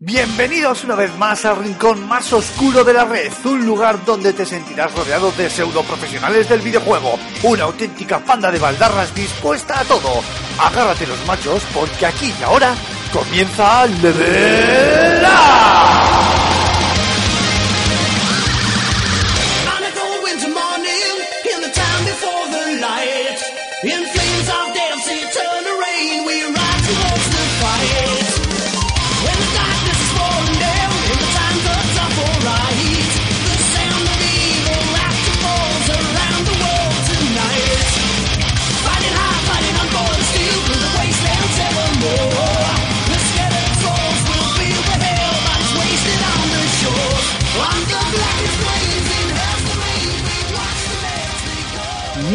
Bienvenidos una vez más al rincón más oscuro de la red, un lugar donde te sentirás rodeado de pseudo profesionales del videojuego, una auténtica panda de baldarras dispuesta a todo. Agárrate los machos porque aquí y ahora comienza Level Up.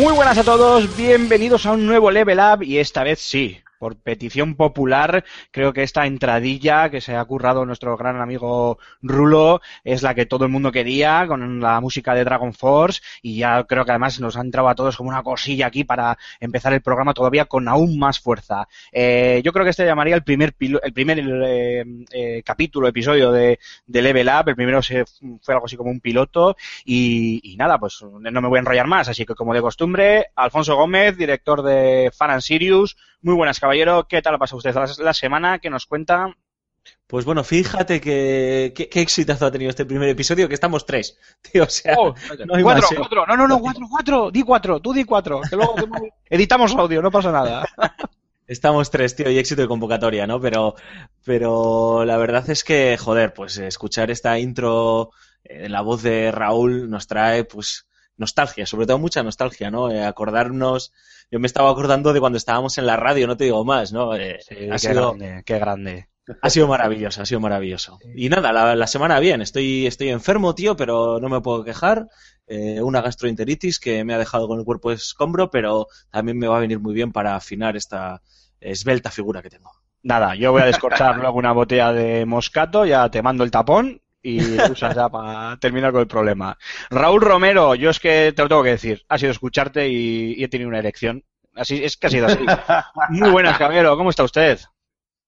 Muy buenas a todos, bienvenidos a un nuevo Level Up y esta vez sí, por petición popular, creo que esta entradilla que se ha currado nuestro gran amigo Rulo es la que todo el mundo quería con la música de Dragon Force y ya creo que además nos ha entrado a todos como una cosilla aquí para empezar el programa todavía con aún más fuerza. Eh, yo creo que este llamaría el primer pilo- el primer eh, eh, capítulo, episodio de, Level Up, el primero se, fue algo así como un piloto y, y nada, pues no me voy a enrollar más, así que como de costumbre, Alfonso Gómez, director de Fan and Sirius, muy buenas caballero, ¿qué tal ha pasado usted la, la semana? ¿Qué nos cuenta? Pues bueno, fíjate que qué, qué exitazo ha tenido este primer episodio, que estamos tres. Tío, o sea, Oh, no hay cuatro, más, ¿eh? cuatro, no, no, no, cuatro, cuatro, di cuatro, tú di cuatro, que luego editamos audio, no pasa nada. estamos tres, tío, y éxito de convocatoria, ¿no? Pero, pero la verdad es que, joder, pues escuchar esta intro eh, en la voz de Raúl nos trae, pues, nostalgia, sobre todo mucha nostalgia, ¿no? Eh, acordarnos, yo me estaba acordando de cuando estábamos en la radio, no te digo más, ¿no? Eh, ha, qué sido, grande, qué grande. ha sido maravilloso, ha sido maravilloso. Y nada, la, la semana bien, estoy, estoy enfermo, tío, pero no me puedo quejar. Eh, una gastroenteritis que me ha dejado con el cuerpo escombro, pero también me va a venir muy bien para afinar esta esbelta figura que tengo. Nada, yo voy a descorchar luego una botella de moscato, ya te mando el tapón y usas ya para terminar con el problema. Raúl Romero, yo es que te lo tengo que decir, ha sido escucharte y, he tenido una erección. Así es que ha sido así. Muy buenas, caballero, ¿cómo está usted?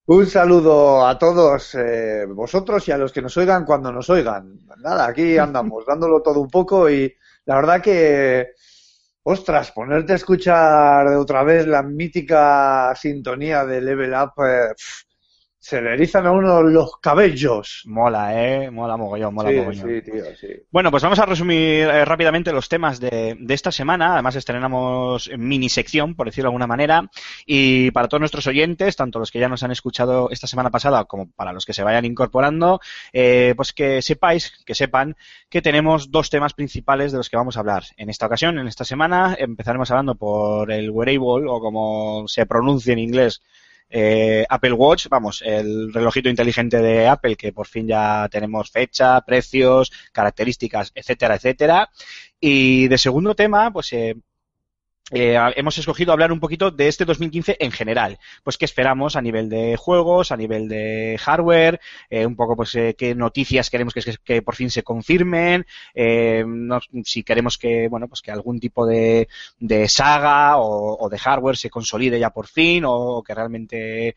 Un saludo a todos eh, vosotros y a los que nos oigan cuando nos oigan. Nada, aquí andamos, dándolo todo un poco y la verdad que, ostras, ponerte a escuchar otra vez la mítica sintonía de Level Up, eh, se le erizan a uno los cabellos. Mola, eh, mola mogollón, mola Sí, mogollón. sí, tío, sí. Bueno, pues vamos a resumir eh, rápidamente los temas de, de esta semana. Además, estrenamos mini sección, por decirlo de alguna manera. Y para todos nuestros oyentes, tanto los que ya nos han escuchado esta semana pasada como para los que se vayan incorporando, eh, pues que sepáis, que sepan que tenemos dos temas principales de los que vamos a hablar. En esta ocasión, en esta semana, empezaremos hablando por el wearable, o como se pronuncia en inglés, eh, Apple Watch, vamos, el relojito inteligente de Apple, que por fin ya tenemos fecha, precios, características, etcétera, etcétera. Y de segundo tema, pues eh, eh, hemos escogido hablar un poquito de este 2015 en general. Pues qué esperamos a nivel de juegos, a nivel de hardware, eh, un poco pues eh, qué noticias queremos que, por fin se confirmen, eh, no, si queremos que, bueno, pues que algún tipo de, saga o, de hardware se consolide ya por fin o que realmente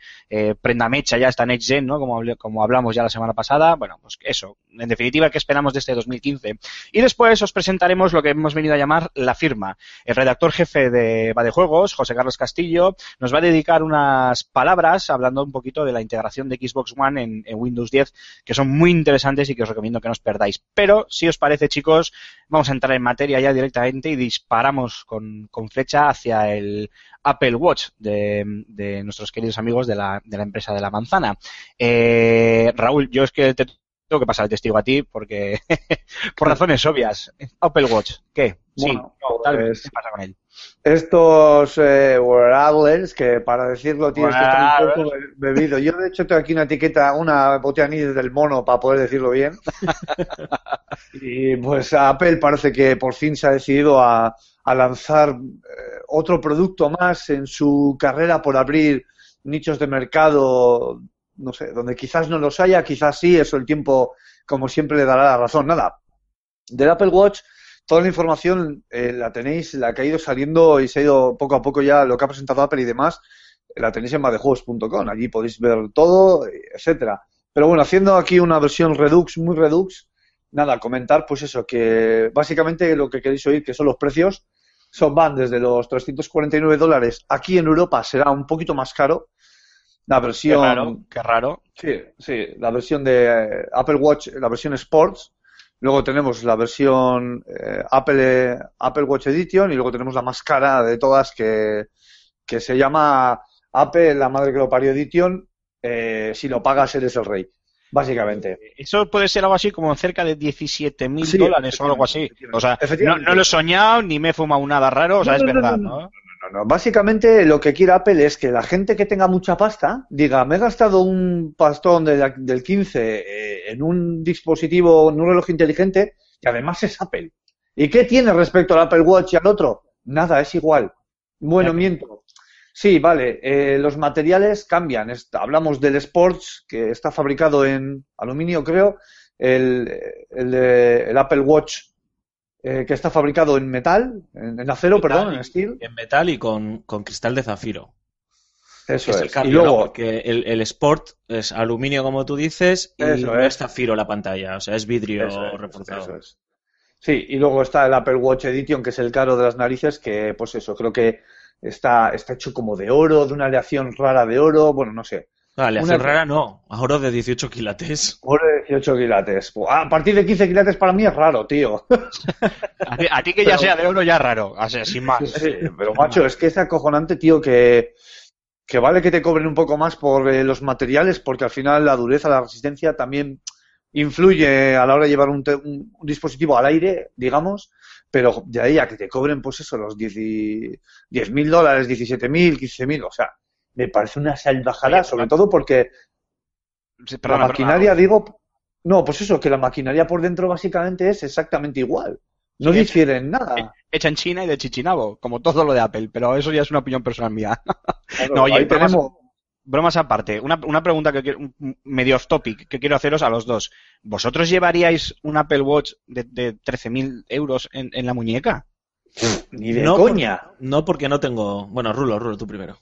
prenda mecha ya esta Next Gen, ¿no? Como, como hablamos ya la semana pasada. Bueno, pues eso. En definitiva, ¿qué esperamos de este 2015? Y después os presentaremos lo que hemos venido a llamar la firma. El redactor jefe de Badejuegos, José Carlos Castillo, nos va a dedicar unas palabras hablando un poquito de la integración de Xbox One en, en, Windows 10, que son muy interesantes y que os recomiendo que no os perdáis. Pero, si os parece, chicos, vamos a entrar en materia ya directamente y disparamos con, con flecha hacia el Apple Watch de, de nuestros queridos amigos de la, de la, empresa de la manzana. Eh, Raúl, yo es que te tengo que pasar el testigo a ti porque por razones obvias. Apple Watch, ¿qué? Sí, Bueno, no, tal pues- vez. ¿Qué pasa con él? Estos eh, wearables, que para decirlo tienes que estar un poco be- bebido. Yo, de hecho, tengo aquí una etiqueta, una botella del mono para poder decirlo bien. y pues Apple parece que por fin se ha decidido a, a lanzar eh, otro producto más en su carrera por abrir nichos de mercado, no sé, donde quizás no los haya, quizás sí, eso el tiempo, como siempre, le dará la razón. Nada, del Apple Watch toda la información eh, la tenéis, la que ha ido saliendo y se ha ido poco a poco ya lo que ha presentado Apple y demás, la tenéis en madejuegos.com. Allí podéis ver todo, etcétera. Pero bueno, haciendo aquí una versión Redux, muy Redux, nada, comentar pues eso, que básicamente lo que queréis oír, que son los precios, son van desde los 349 dólares. Aquí en Europa será un poquito más caro. La Qué versión... raro, qué raro. Sí, sí, la versión de eh, Apple Watch, la versión Sports. Luego tenemos la versión eh, Apple, Apple Watch Edition y luego tenemos la más cara de todas que, que se llama Apple, la madre que lo parió Edition. Eh, si lo pagas eres el rey, básicamente. Eso puede ser algo así como cerca de 17 mil Sí, dólares o algo así. O sea, no, no lo he soñado ni me he fumado nada raro, o sea, No, es no, verdad, no, ¿no? No, no, Básicamente lo que quiere Apple es que la gente que tenga mucha pasta diga, me he gastado un pastón de la- del 15 eh, en un dispositivo, en un reloj inteligente y además es Apple. ¿Y qué tiene respecto al Apple Watch y al otro? Nada, es igual. Bueno, miento. Sí, vale, eh, los materiales cambian. Hablamos del Sports, que está fabricado en aluminio, creo. El, el, el Apple Watch, eh, que está fabricado en metal, en, en acero, Metal perdón, y- en steel. En metal y con, con cristal de zafiro. Eso es el cambio, y luego, ¿no? Porque el, el Sport es aluminio, como tú dices, y no es. zafiro la pantalla, o sea, es vidrio Eso es, reforzado. eso es. Sí, y luego está el Apple Watch Edition, que es el caro de las narices, que pues eso, creo que está, está hecho como de oro, de una aleación rara de oro, bueno, no sé. Ah, le Una- rara, no. Ahora de 18 quilates. Oro de 18 quilates. A partir de 15 quilates para mí es raro, tío. A ti, a ti que ya Pero- sea de oro ya es raro, o sea, sin más. Sí, pero macho, es que es acojonante, tío, que, que vale que te cobren un poco más por eh, los materiales, porque al final la dureza, la resistencia también influye a la hora de llevar un, te- un- un dispositivo al aire, digamos, pero de ahí a que te cobren, pues eso, los 10 mil dólares, 17 mil, 15 mil, o sea, me parece una salvajada, Oye, sobre todo porque Sí, la maquinaria, perdona. digo, no, pues eso, que la maquinaria por dentro básicamente es exactamente igual. No Sí, difiere en nada. Hecha en China y de Chichinabo, como todo lo de Apple, pero eso ya es una opinión personal mía. Claro, no, oye, ahí bromas- tenemos, Bromas aparte, una, una pregunta que quiero, un- medio off topic que quiero haceros a los dos. ¿Vosotros llevaríais un Apple Watch de, de 13.000 euros en, en la muñeca? ni de no coña. por- no porque no tengo... Bueno, Rulo, Rulo, tú primero.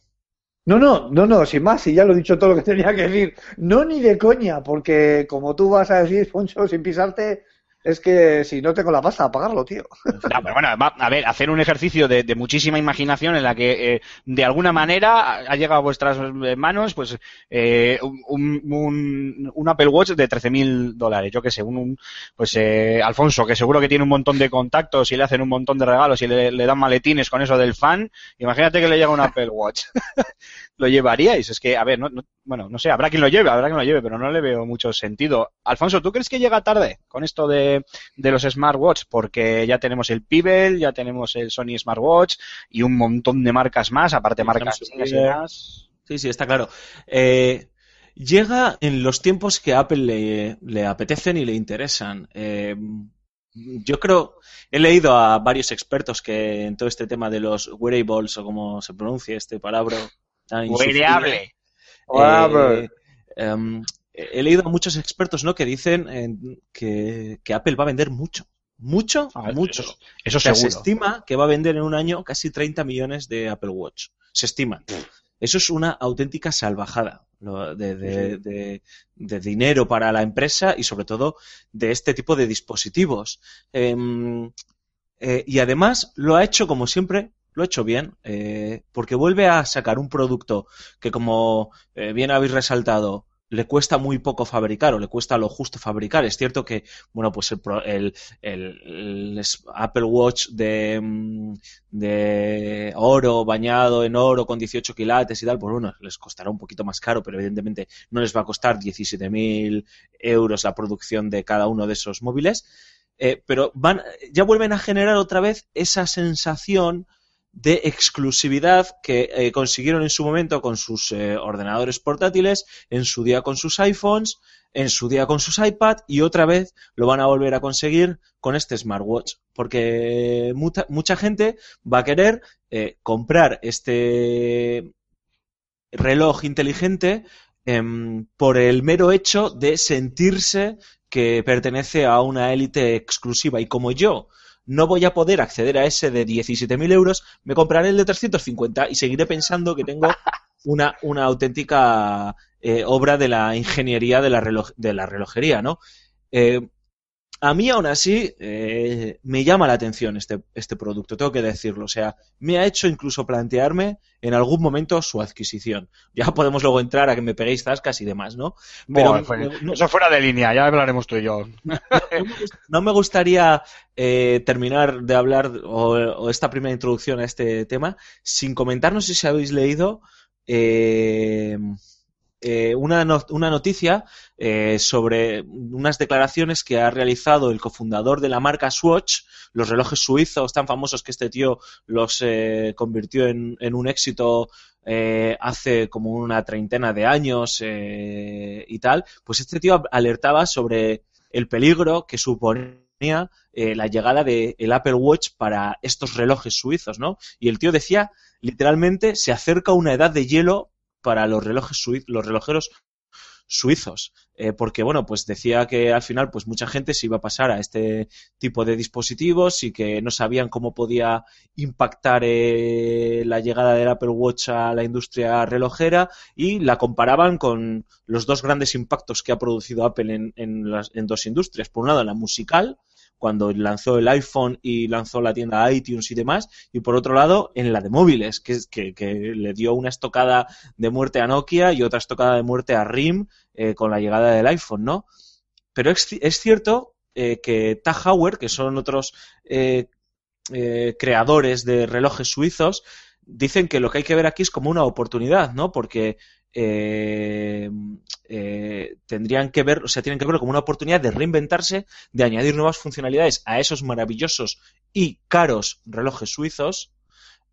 No, no, no, no, sin más, si ya lo he dicho todo lo que tenía que decir. No ni de coña, porque como tú vas a decir, Poncho, sin pisarte, es que si no tengo la pasta a pagarlo, tío. A ver, hacer un ejercicio de, de muchísima imaginación en la que eh, de alguna manera ha llegado a vuestras eh, manos pues eh, un, un- Apple Watch de 13.000 dólares, yo que sé, un, un- pues eh, Alfonso, que seguro que tiene un montón de contactos y le hacen un montón de regalos y le, dan maletines con eso del fan, imagínate que le llega un Apple Watch. ¿Lo llevaríais? Es que, a ver, no, no- bueno, no sé, habrá quien lo lleve, habrá quien lo lleve, pero no le veo mucho sentido. Alfonso, ¿tú crees que llega tarde con esto de, de los smartwatch? Porque ya tenemos el Pebble, ya tenemos el Sony Smartwatch y un montón de marcas más, aparte Sí, marcas chinas. Sí, sí, está claro. Eh, llega en los tiempos que a Apple le, le apetecen y le interesan. Eh, yo creo, he leído a varios expertos que en todo este tema de los wearables o como se pronuncia este palabra tan. Wearable. eh, em, he leído a muchos expertos ¿no? que dicen eh, que, que Apple va a vender mucho. Mucho, mucho. Eso, eso O sea, se seguro. estima que va a vender en un año casi 30 millones de Apple Watch. Se estima. Eso es una auténtica salvajada de, de- de- de dinero para la empresa y sobre todo de este tipo de dispositivos. Em, eh, y además lo ha hecho como siempre, lo ha hecho bien, eh, porque vuelve a sacar un producto que como eh, bien habéis resaltado, le cuesta muy poco fabricar o le cuesta lo justo fabricar. Es cierto que, bueno, pues el, el, el- Apple Watch de, mm, de oro, bañado en oro con 18 quilates y tal, pues bueno, les costará un poquito más caro, pero evidentemente no les va a costar 17.000 euros la producción de cada uno de esos móviles. Eh, pero van, ya vuelven a generar otra vez esa sensación de exclusividad que eh, consiguieron en su momento con sus eh, ordenadores portátiles, en su día con sus iPhones, en su día con sus iPad y otra vez lo van a volver a conseguir con este smartwatch. Porque mucha, gente va a querer eh, comprar este reloj inteligente em, por el mero hecho de sentirse que pertenece a una élite exclusiva. Y como yo no voy a poder acceder a ese de 17.000 euros, me compraré el de 350 y seguiré pensando que tengo una, una auténtica eh, obra de la ingeniería de la, reloj- de la relojería, ¿no? Eh, a mí, aún así, eh, me llama la atención este, este producto, tengo que decirlo. O sea, me ha hecho incluso plantearme en algún momento su adquisición. Ya podemos luego entrar a que me peguéis zascas y demás, ¿no? Pero fue- no- Eso fuera de línea, ya hablaremos tú y yo. no me gust- no me gustaría eh, terminar de hablar o, o esta primera introducción a este tema sin comentar, no sé si habéis leído eh, eh, una, no- una noticia eh, sobre unas declaraciones que ha realizado el cofundador de la marca Swatch, los relojes suizos tan famosos que este tío los eh, convirtió en, en un éxito eh, hace como una treintena de años y tal, pues este tío alertaba sobre el peligro que suponía la llegada del Apple Watch para estos relojes suizos, ¿no? Y el tío decía, literalmente, se acerca una edad de hielo para los relojes sui- los relojeros suizos. Eh, porque, bueno, pues decía que al final, pues mucha gente se iba a pasar a este tipo de dispositivos y que no sabían cómo podía impactar eh, la llegada del Apple Watch a la industria relojera y la comparaban con los dos grandes impactos que ha producido Apple en, en las, en dos industrias. Por un lado, la musical, cuando lanzó el iPhone y lanzó la tienda iTunes y demás, y por otro lado, en la de móviles, que, que, que le dio una estocada de muerte a Nokia y otra estocada de muerte a RIM eh, con la llegada del iPhone, ¿no? Pero es, es cierto eh, que Tag que son otros eh, eh, creadores de relojes suizos, dicen que lo que hay que ver aquí es como una oportunidad, ¿no? Porque eh, eh, tendrían que ver, o sea, tienen que verlo como una oportunidad de reinventarse, de añadir nuevas funcionalidades a esos maravillosos y caros relojes suizos,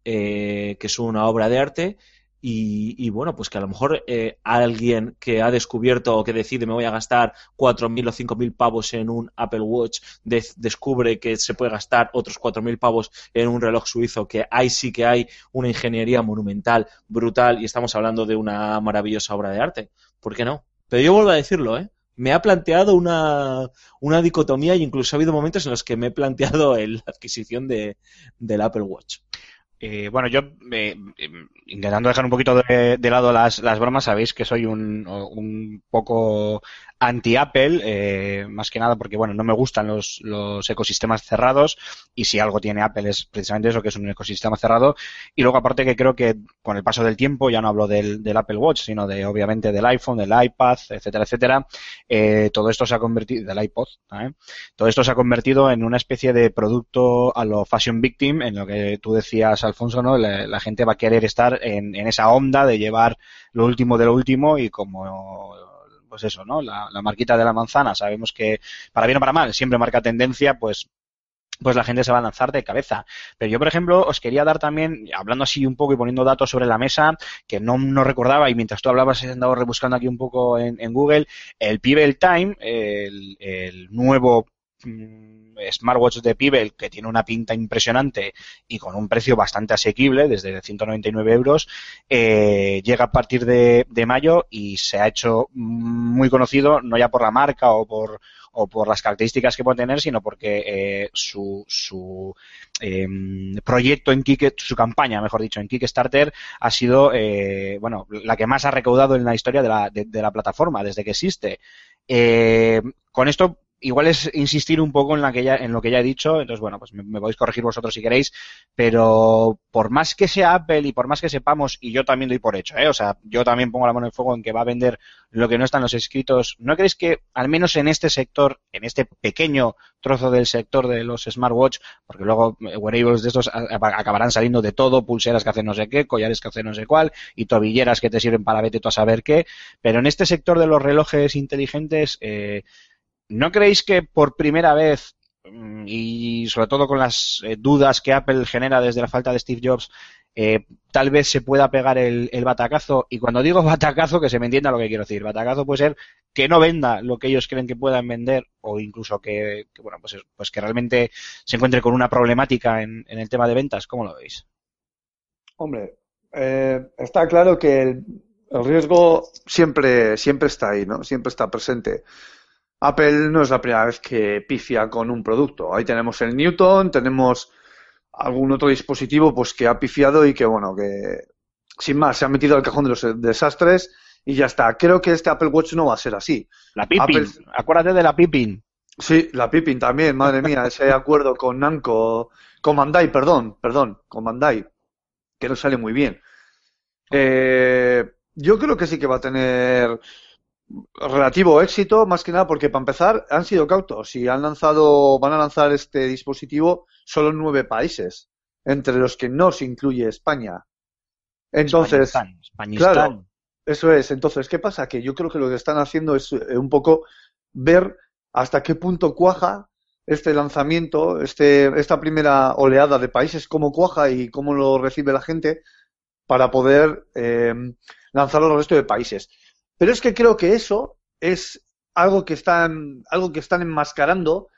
eh, que son una obra de arte. Y, y bueno, pues que a lo mejor eh, alguien que ha descubierto o que decide me voy a gastar 4.000 o 5.000 pavos en un Apple Watch, de- descubre que se puede gastar otros 4.000 pavos en un reloj suizo, que ahí sí que hay una ingeniería monumental, brutal, y estamos hablando de una maravillosa obra de arte. ¿Por qué no? Pero yo vuelvo a decirlo, ¿eh? Me ha planteado una, una dicotomía y incluso ha habido momentos en los que me he planteado la adquisición de, del Apple Watch. Eh, bueno, yo eh, intentando dejar un poquito de, de lado las, las bromas, sabéis que soy un, un poco anti-Apple, eh, más que nada porque, bueno, no me gustan los, los ecosistemas cerrados y si algo tiene Apple es precisamente eso, que es un ecosistema cerrado. Y luego, aparte que creo que con el paso del tiempo, ya no hablo del, del Apple Watch, sino de, obviamente, del iPhone, del iPad, etcétera, etcétera, eh, todo esto se ha convertido, del iPod, ¿eh? todo esto se ha convertido en una especie de producto a lo fashion victim, en lo que tú decías, Alfonso, ¿no? La, la gente va a querer estar en, en esa onda de llevar lo último de lo último y como pues eso, ¿no? La, la marquita de la manzana, sabemos que para bien o para mal siempre marca tendencia, pues pues la gente se va a lanzar de cabeza. Pero yo, por ejemplo, os quería dar también, hablando así un poco y poniendo datos sobre la mesa, que no, no recordaba, y mientras tú hablabas he andado rebuscando aquí un poco en, Google, el Pebble Time, el, el nuevo smartwatch de Pebble, que tiene una pinta impresionante y con un precio bastante asequible, desde 199 euros, eh, llega a partir de, mayo y se ha hecho muy conocido, no ya por la marca o por las características que puede tener, sino porque eh, su, su eh, proyecto en Kick, su campaña, mejor dicho, en Kickstarter ha sido, eh, bueno, la que más ha recaudado en la historia de la, plataforma desde que existe. Con esto igual es insistir un poco en, la que ya, en lo que ya he dicho, entonces bueno, pues me, podéis corregir vosotros si queréis, pero por más que sea Apple y por más que sepamos, y yo también doy por hecho, ¿eh? o sea, yo también pongo la mano en fuego en que va a vender lo que no está en los escritos, ¿no creéis que al menos en este sector, en este pequeño trozo del sector de los smartwatch, porque luego wearables de estos acabarán saliendo de todo, pulseras que hacen no sé qué, collares que hacen no sé cuál, y tobilleras que te sirven para vete tú a saber qué, pero en este sector de los relojes inteligentes, eh, ¿No creéis que por primera vez, y sobre todo con las eh, dudas que Apple genera desde la falta de Steve Jobs, eh, tal vez se pueda pegar el, batacazo? Y cuando digo batacazo, que se me entienda lo que quiero decir. Batacazo puede ser que no venda lo que ellos creen que puedan vender o incluso que, que bueno, pues, pues que realmente se encuentre con una problemática en, en el tema de ventas. ¿Cómo lo veis? Hombre, eh, está claro que el, el riesgo siempre, siempre está ahí, ¿no? Siempre está presente. Apple no es la primera vez que pifia con un producto. Ahí tenemos el Newton, tenemos algún otro dispositivo pues que ha pifiado y que bueno, que sin más se ha metido al cajón de los desastres y ya está. Creo que este Apple Watch no va a ser así. La Pippin, Apple- acuérdate de la Pippin. Sí, la Pippin también, madre mía, ese acuerdo con Namco, con Bandai, perdón, perdón, con Bandai, que no sale muy bien. Eh, yo creo que sí que va a tener relativo éxito, más que nada porque para empezar han sido cautos y han lanzado, van a lanzar este dispositivo solo en nueve países, entre los que no se incluye España. Entonces, Españistán, Españistán. Claro, eso es. Entonces, ¿qué pasa? Que yo creo que lo que están haciendo es eh, un poco ver hasta qué punto cuaja este lanzamiento, este, esta primera oleada de países, cómo cuaja y cómo lo recibe la gente para poder eh, lanzarlo al resto de países. Pero es que creo que eso es algo que están, algo que están enmascarando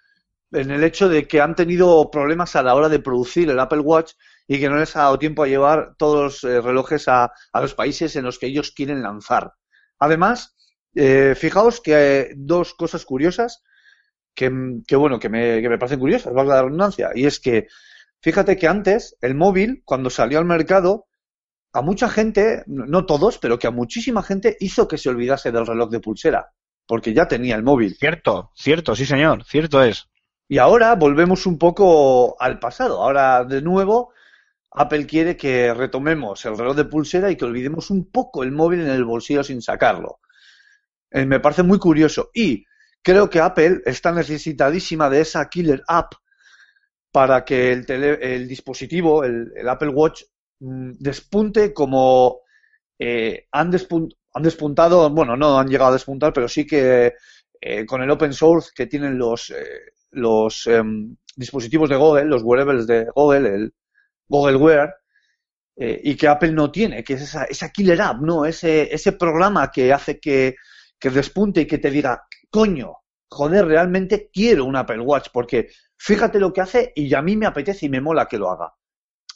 en el hecho de que han tenido problemas a la hora de producir el Apple Watch y que no les ha dado tiempo a llevar todos los eh, relojes a, a los países en los que ellos quieren lanzar. Además, eh, fijaos que eh, dos cosas curiosas que, que, bueno, que me, que me parecen curiosas, valga la redundancia, y es que fíjate que antes el móvil, cuando salió al mercado, a mucha gente, no todos, pero que a muchísima gente hizo que se olvidase del reloj de pulsera, porque ya tenía el móvil. Cierto, cierto, sí señor, cierto es. Y ahora volvemos un poco al pasado. Ahora, de nuevo, Apple quiere que retomemos el reloj de pulsera y que olvidemos un poco el móvil en el bolsillo sin sacarlo. Eh, me parece muy curioso. Y creo que Apple está necesitadísima de esa killer app para que el, tele- el dispositivo, el, el Apple Watch, despunte como eh, han, han despuntado, bueno, no han llegado a despuntar, pero sí que eh, con el open source que tienen los, eh, los em, dispositivos de Google, los wearables de Google, el Google Wear, eh, y que Apple no tiene, que es esa, esa killer app, ¿no? Ese, ese programa que hace que, que despunte y que te diga, coño, joder, realmente quiero un Apple Watch, porque fíjate lo que hace y a mí me apetece y me mola que lo haga.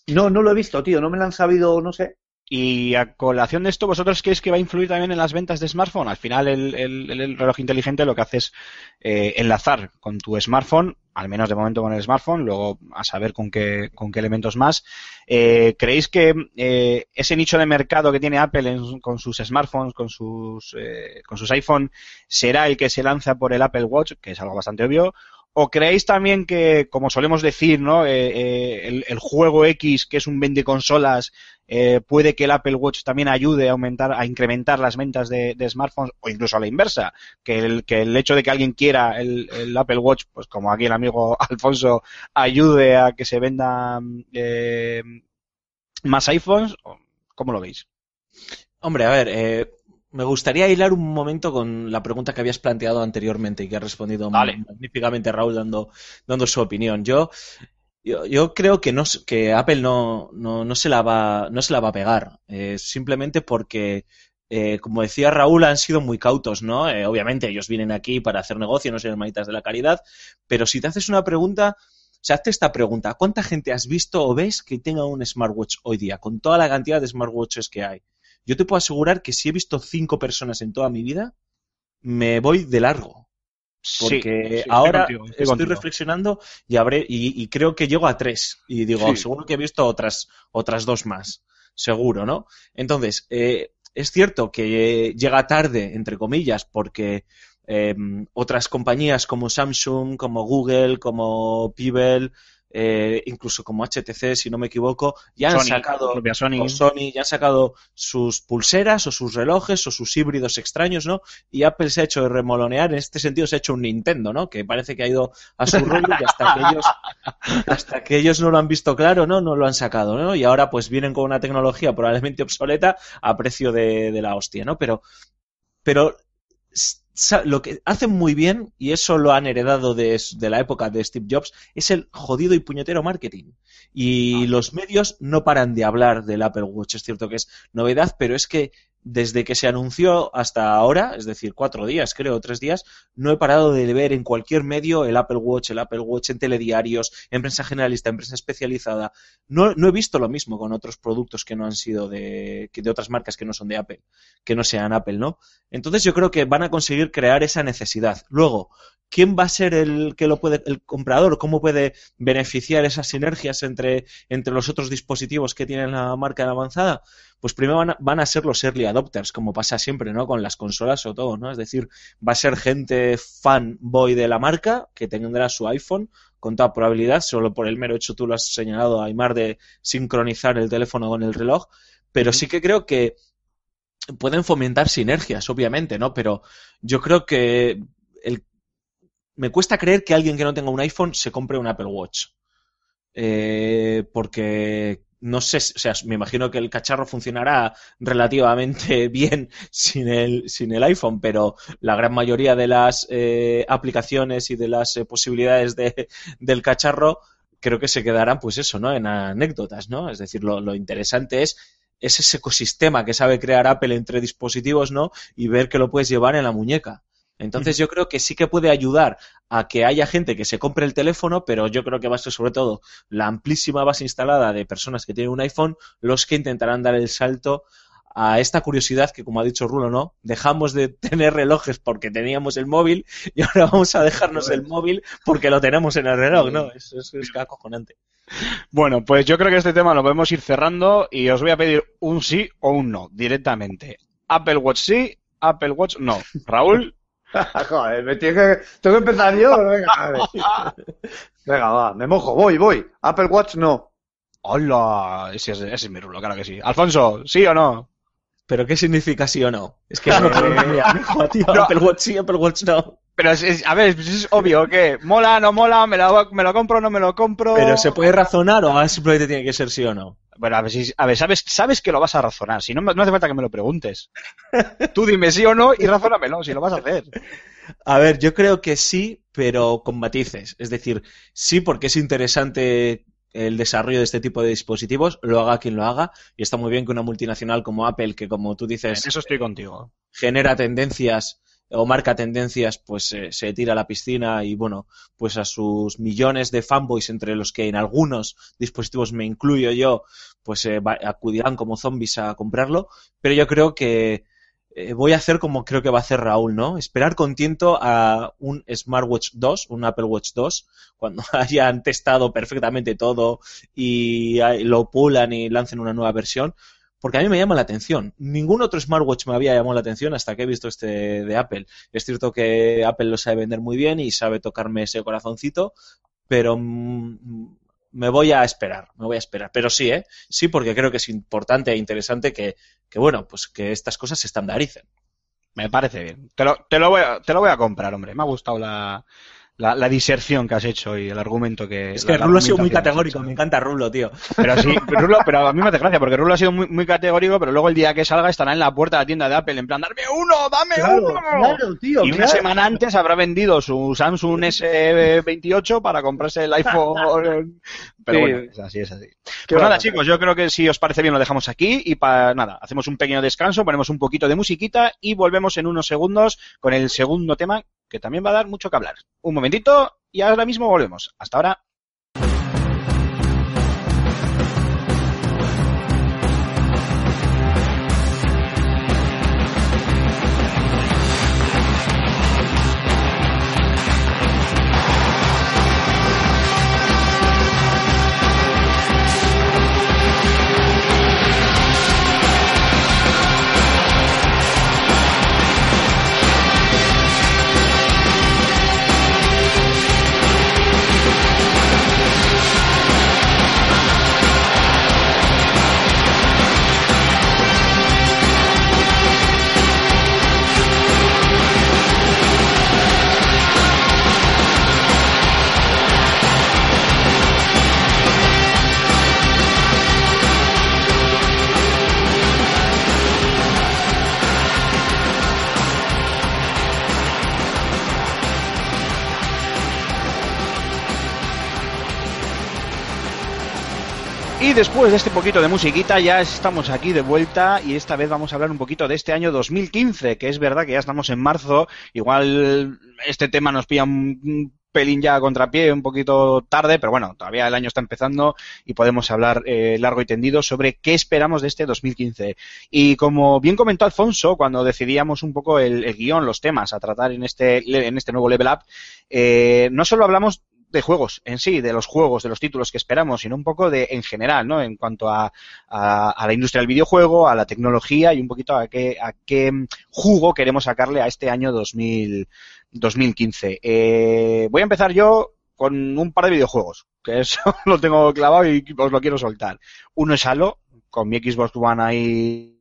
No, no lo he visto, tío, no me lo han sabido, no sé. Y a colación de esto, ¿vosotros creéis que va a influir también en las ventas de smartphone? Al final, el, el- el reloj inteligente lo que hace es eh, enlazar con tu smartphone, al menos de momento con el smartphone, luego a saber con qué, con qué elementos más. Eh, ¿Creéis que eh, ese nicho de mercado que tiene Apple en- con sus smartphones, con sus, eh, con sus iPhone, será el que se lanza por el Apple Watch, que es algo bastante obvio? ¿O creéis también que, como solemos decir, ¿no? Eh, eh, el, juego X, que es un vende consolas, eh, puede que el Apple Watch también ayude a aumentar, a incrementar las ventas de, smartphones, o incluso a la inversa, que el, que el hecho de que alguien quiera el, el Apple Watch, pues como aquí el amigo Alfonso, ayude a que se vendan más iPhones, ¿o ¿cómo lo veis? Hombre, a ver, me gustaría hilar un momento con la pregunta que habías planteado anteriormente y que ha respondido magníficamente Raúl dando, dando su opinión. Yo, yo, yo creo que, no, que Apple no, no, no, se la va, no se la va a pegar, eh, simplemente porque, eh, como decía Raúl, han sido muy cautos, ¿no? Eh, obviamente ellos vienen aquí para hacer negocio, no ser hermanitas de la caridad, pero si te haces una pregunta, o sea, hazte esta pregunta, ¿cuánta gente has visto o ves que tenga un smartwatch hoy día, con toda la cantidad de smartwatches que hay? Yo te puedo asegurar que si he visto cinco personas en toda mi vida, me voy de largo. Porque Sí, sí, estoy ahora contigo, estoy, contigo. reflexionando y, habré, y, y creo que llego a tres. Y digo, Sí. seguro que he visto otras, otras dos más. Seguro, ¿no? Entonces, eh, es cierto que llega tarde, entre comillas, porque eh, otras compañías como Samsung, como Google, como Pebble, eh, incluso como HTC, si no me equivoco, ya han Sony, sacado Sony. o Sony ya han sacado sus pulseras o sus relojes o sus híbridos extraños, ¿no? Y Apple se ha hecho remolonear, en este sentido se ha hecho un Nintendo, ¿no? Que parece que ha ido a su rollo y hasta que ellos, hasta que ellos no lo han visto claro, ¿no? No lo han sacado, ¿no? Y ahora pues vienen con una tecnología probablemente obsoleta a precio de, de la hostia, ¿no? Pero, pero lo que hacen muy bien, y eso lo han heredado de, de la época de Steve Jobs, es el jodido y puñetero marketing. Y los medios no paran de hablar del Apple Watch. Es cierto que es novedad, pero es que desde que se anunció hasta ahora, es decir, cuatro días, creo, tres días, no he parado de ver en cualquier medio el Apple Watch, el Apple Watch en telediarios, en prensa generalista, en especializada. No, no he visto lo mismo con otros productos que no han sido de, de otras marcas que no son de Apple, que no sean Apple, ¿no? Entonces yo creo que van a conseguir crear esa necesidad. Luego, ¿quién va a ser el que lo puede, el comprador? ¿Cómo puede beneficiar esas sinergias entre, entre los otros dispositivos que tienen la marca avanzada? Pues primero van a, van a ser los early adopters, como pasa siempre, ¿no? Con las consolas o todo, ¿no? Es decir, va a ser gente fanboy de la marca que tendrá su iPhone con toda probabilidad, solo por el mero hecho tú lo has señalado, Aymar, de sincronizar el teléfono con el reloj, pero sí que creo que pueden fomentar sinergias, obviamente, ¿no? Pero yo creo que el... me cuesta creer que alguien que no tenga un iPhone se compre un Apple Watch. Eh, porque no sé, o sea, me imagino que el cacharro funcionará relativamente bien sin el, sin el iPhone, pero la gran mayoría de las eh, aplicaciones y de las eh, posibilidades de, del cacharro creo que se quedarán, pues eso, ¿no? En anécdotas, ¿no? Es decir, lo, lo interesante es es ese ecosistema que sabe crear Apple entre dispositivos, ¿no? Y ver que lo puedes llevar en la muñeca. Entonces yo creo que sí que puede ayudar a que haya gente que se compre el teléfono, pero yo creo que va a ser sobre todo la amplísima base instalada de personas que tienen un iPhone los que intentarán dar el salto a esta curiosidad que, como ha dicho Rulo, ¿no? Dejamos de tener relojes porque teníamos el móvil y ahora vamos a dejarnos el móvil porque lo tenemos en el reloj, ¿no? Eso, eso es acojonante. Bueno, pues yo creo que este tema lo podemos ir cerrando y os voy a pedir un sí o un no directamente. Apple Watch sí, Apple Watch no. Raúl, Joder, me tiene que... tengo que empezar yo. Venga, a ver. Venga, va, me mojo, voy, voy. Apple Watch no. hola, ese es, ese es mi rulo, claro que sí. Alfonso, ¿sí o no? ¿Pero qué significa sí o no? Es que no tengo ni idea, tío. No. Apple Watch sí, Apple Watch no. Pero es, es- a ver, es, es obvio que mola, no mola, me lo, me lo compro, no me lo compro. Pero se puede razonar o simplemente tiene que ser sí o no. Bueno, a ver, si, a ver sabes, sabes que lo vas a razonar. Si no, no hace falta que me lo preguntes. Tú dime sí o no y razónamelo, si lo vas a hacer. A ver, yo creo que sí, pero con matices. Es decir, sí porque es interesante el desarrollo de este tipo de dispositivos, lo haga quien lo haga, y está muy bien que una multinacional como Apple, que como tú En dices, eso estoy contigo. genera tendencias o marca tendencias, pues eh, se tira a la piscina y bueno, pues a sus millones de fanboys, entre los que en algunos dispositivos me incluyo yo, pues eh, acudirán como zombies a comprarlo, pero yo creo que eh, voy a hacer como creo que va a hacer Raúl, ¿no? Esperar con tiento a un Smartwatch 2, un Apple Watch 2, cuando hayan testado perfectamente todo y ah, lo pulan y lancen una nueva versión, porque a mí me llama la atención. Ningún otro smartwatch me había llamado la atención hasta que he visto este de Apple. Es cierto que Apple lo sabe vender muy bien y sabe tocarme ese corazoncito, pero mm, me voy a esperar, me voy a esperar. Pero sí, ¿eh? Sí, porque creo que es importante e interesante que, que bueno, pues que estas cosas se estandaricen. Me parece bien. Te lo, te lo, voy, a, te lo voy a comprar, hombre. Me ha gustado la, la, la diserción que has hecho y el argumento que. Es que la Rulo ha sido muy categórico, me encanta Rulo, tío. Pero sí, Rulo, pero a mí me hace gracia porque Rulo ha sido muy, muy categórico, pero luego el día que salga estará en la puerta de la tienda de Apple en plan, ¡darme uno! ¡Dame Claro, uno! claro, tío. Y una claro. semana antes habrá vendido su Samsung S28 para comprarse el iPhone. Pero Sí. bueno, es así, es así. Qué Pues nada, chicos, yo creo que si os parece bien lo dejamos aquí y para nada, hacemos un pequeño descanso, ponemos un poquito de musiquita y volvemos en unos segundos con el segundo tema que también va a dar mucho que hablar. Un momentito y ahora mismo volvemos. Hasta ahora. Después de este poquito de musiquita ya estamos aquí de vuelta y esta vez vamos a hablar un poquito de este año 2015, que es verdad que ya estamos en marzo, igual este tema nos pilla un pelín ya a contrapié, un poquito tarde, pero bueno, todavía el año está empezando y podemos hablar eh, largo y tendido sobre qué esperamos de este 2015. Y como bien comentó Alfonso, cuando decidíamos un poco el, el guion, los temas a tratar en este, en este nuevo Level Up, eh, no solo hablamos de juegos en sí, de los juegos, de los títulos que esperamos, sino un poco de en general, ¿no? En cuanto a, a, a la industria del videojuego, a la tecnología y un poquito a qué, a qué jugo queremos sacarle a este año 2000, 2015. Eh, voy a empezar yo con un par de videojuegos, que eso lo tengo clavado y os lo quiero soltar. Uno es Halo, con mi Xbox One ahí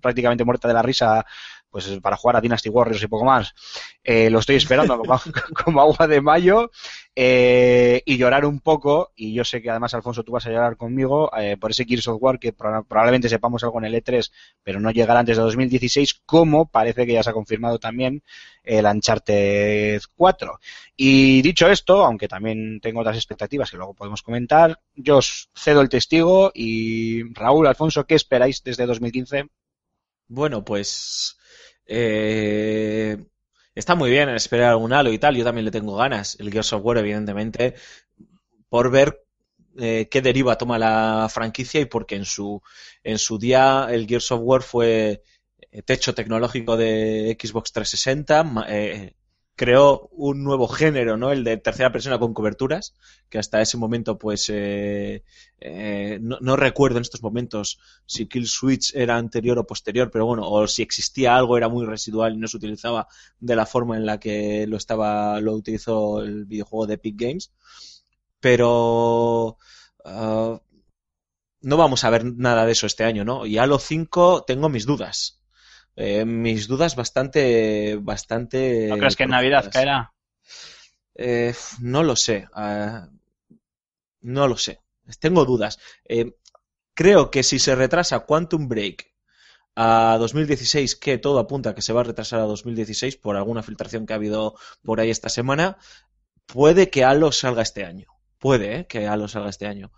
prácticamente muerta de la risa, pues para jugar a Dynasty Warriors y poco más. Eh, lo estoy esperando como, como, agua de mayo eh, y llorar un poco. Y yo sé que además, Alfonso, tú vas a llorar conmigo eh, por ese Gears of War que pro probablemente sepamos algo en el E3, pero no llegará antes de 2016, como parece que ya se ha confirmado también el Uncharted 4. Y dicho esto, aunque también tengo otras expectativas que luego podemos comentar, yo os cedo el testigo y Raúl, Alfonso, ¿qué esperáis desde 2015? Bueno, pues eh, está muy bien esperar algún halo y tal. Yo también le tengo ganas. El Gears of War, evidentemente, por ver eh, qué deriva toma la franquicia y porque en su, en su día el Gears of War fue techo tecnológico de Xbox 360. Eh, creó un nuevo género, ¿no? El de tercera persona con coberturas, que hasta ese momento, pues, eh, eh, no, recuerdo en estos momentos si Kill Switch era anterior o posterior, pero bueno, o si existía algo era muy residual y no se utilizaba de la forma en la que lo estaba, lo utilizó el videojuego de Epic Games. Pero uh, no vamos a ver nada de eso este año, ¿no? Y Halo 5 tengo mis dudas. Eh, mis dudas bastante, bastante. ¿No crees que en Navidad caerá? Eh, no lo sé. Uh, no lo sé. Tengo dudas. Eh, creo que si se retrasa Quantum Break a 2016, que todo apunta a que se va a retrasar a 2016 por alguna filtración que ha habido por ahí esta semana, puede que Halo salga este año. Puede ¿eh? que Halo salga este año.